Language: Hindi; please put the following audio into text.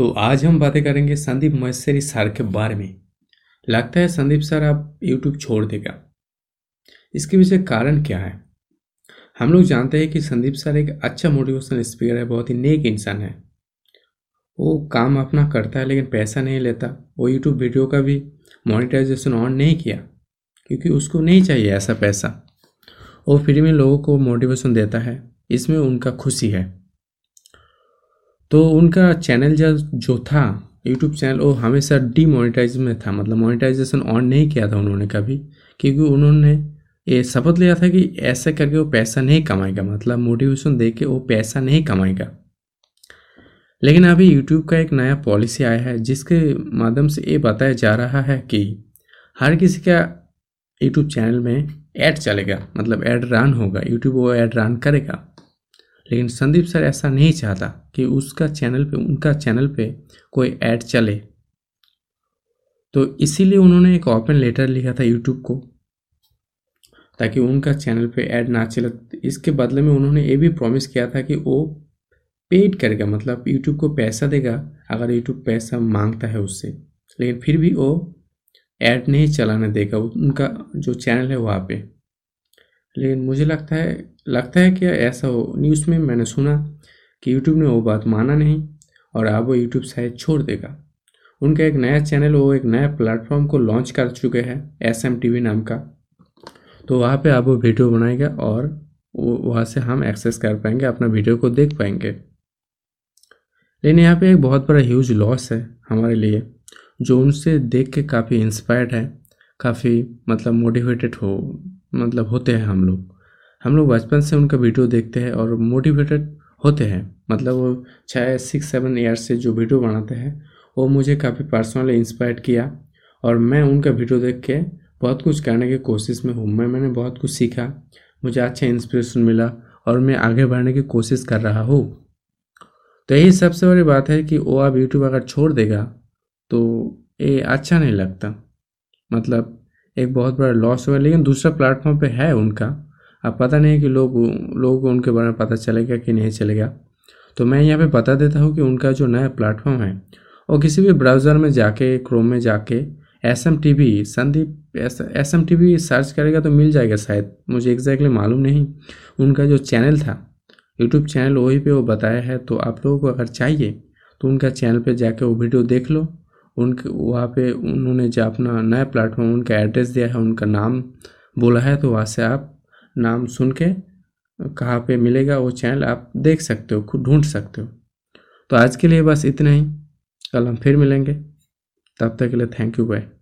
तो आज हम बातें करेंगे संदीप महेश्वरी सर के बारे में। लगता है संदीप सर आप यूट्यूब छोड़ देगा इसके पीछे कारण क्या है? हम लोग जानते हैं कि संदीप सर एक अच्छा मोटिवेशनल स्पीकर है, बहुत ही नेक इंसान है। वो काम अपना करता है लेकिन पैसा नहीं लेता। वो यूट्यूब वीडियो का भी मोनेटाइजेशन ऑन नहीं किया, क्योंकि उसको नहीं चाहिए ऐसा पैसा। वो फ्री में लोगों को मोटिवेशन देता है। इसमें उनका खुशी है। तो उनका चैनल जो जो था यूट्यूब चैनल, वो हमेशा डीमोनेटाइज में था। मतलब मोनेटाइजेशन ऑन नहीं किया था उन्होंने कभी, क्योंकि उन्होंने ये शपथ लिया था कि ऐसे करके वो पैसा नहीं कमाएगा। मतलब मोटिवेशन दे के वो पैसा नहीं कमाएगा। लेकिन अभी यूट्यूब का एक नया पॉलिसी आया है, जिसके माध्यम से ये बताया जा रहा है कि हर किसी का यूट्यूब चैनल में ऐड चलेगा। मतलब ऐड रन होगा। यूट्यूब वो ऐड रन करेगा। लेकिन संदीप सर ऐसा नहीं चाहता कि उसका चैनल पे, उनका चैनल पे कोई ऐड चले। तो इसीलिए उन्होंने एक ओपन लेटर लिखा था यूट्यूब को, ताकि उनका चैनल पे ऐड ना चले। इसके बदले में उन्होंने ये भी प्रॉमिस किया था कि वो पेड करेगा मतलब यूट्यूब को पैसा देगा अगर यूट्यूब पैसा माँगता है उससे। लेकिन फिर भी वो ऐड नहीं चलाने देगा, उनका जो चैनल है वहाँ पे। लेकिन मुझे लगता है लगता है कि ऐसा हो, न्यूज़ में मैंने सुना कि यूट्यूब ने वो बात माना नहीं और अब वो यूट्यूब शायद छोड़ देगा। उनका एक नया चैनल वो एक नया प्लेटफॉर्म को लॉन्च कर चुके हैं एस एम टी वी नाम का। तो वहाँ पे आप वो वीडियो बनाएगा और वहाँ से हम एक्सेस कर पाएँगे, अपना वीडियो को देख पाएँगे। लेकिन यहाँ पे एक बहुत बड़ा ह्यूज लॉस है हमारे लिए, जो उनसे देख के काफ़ी इंस्पायर्ड है, काफ़ी मतलब मोटिवेटेड हो मतलब होते हैं हम लोग। हम लोग बचपन से उनका वीडियो देखते हैं और मोटिवेटेड होते हैं। मतलब वो छः सिक्स सेवन ईयर्स से जो वीडियो बनाते हैं, वो मुझे काफ़ी पर्सनली इंस्पायर किया और मैं उनका वीडियो देख के बहुत कुछ करने की कोशिश में हूँ। मैं, मैंने बहुत कुछ सीखा, मुझे अच्छा इंस्पिरेशन मिला और मैं आगे बढ़ने की कोशिश कर रहा हूँ। तो यही सबसे बड़ी बात है कि वो अब यूट्यूब अगर छोड़ देगा तो ये अच्छा नहीं लगता। मतलब एक बहुत बड़ा लॉस हुआ, लेकिन दूसरा प्लेटफॉर्म पे है उनका। अब पता नहीं है कि लोग, लोगों को उनके बारे में पता चलेगा कि नहीं चलेगा तो मैं यहाँ पे बता देता हूँ कि उनका जो नया प्लेटफॉर्म है, वो किसी भी ब्राउज़र में जाके क्रोम में जाके S M T V Sandeep S M T V search करेगा तो मिल जाएगा शायद। मुझे एग्जैक्टली मालूम नहीं। उनका जो चैनल था यूट्यूब चैनल वही पे वो बताया है। तो आप लोगों को अगर चाहिए तो उनका चैनल पे जाके वो वीडियो देख लो। उनके, वहाँ पे उन्होंने जो अपना नया प्लेटफॉर्म उनका एड्रेस दिया है, उनका नाम बोला है तो वहाँ से आप नाम सुन के कहाँ पे मिलेगा वो चैनल आप देख सकते हो, खुद ढूंढ सकते हो। तो आज के लिए बस इतना ही। कल हम फिर मिलेंगे। तब तक के लिए थैंक यू बाय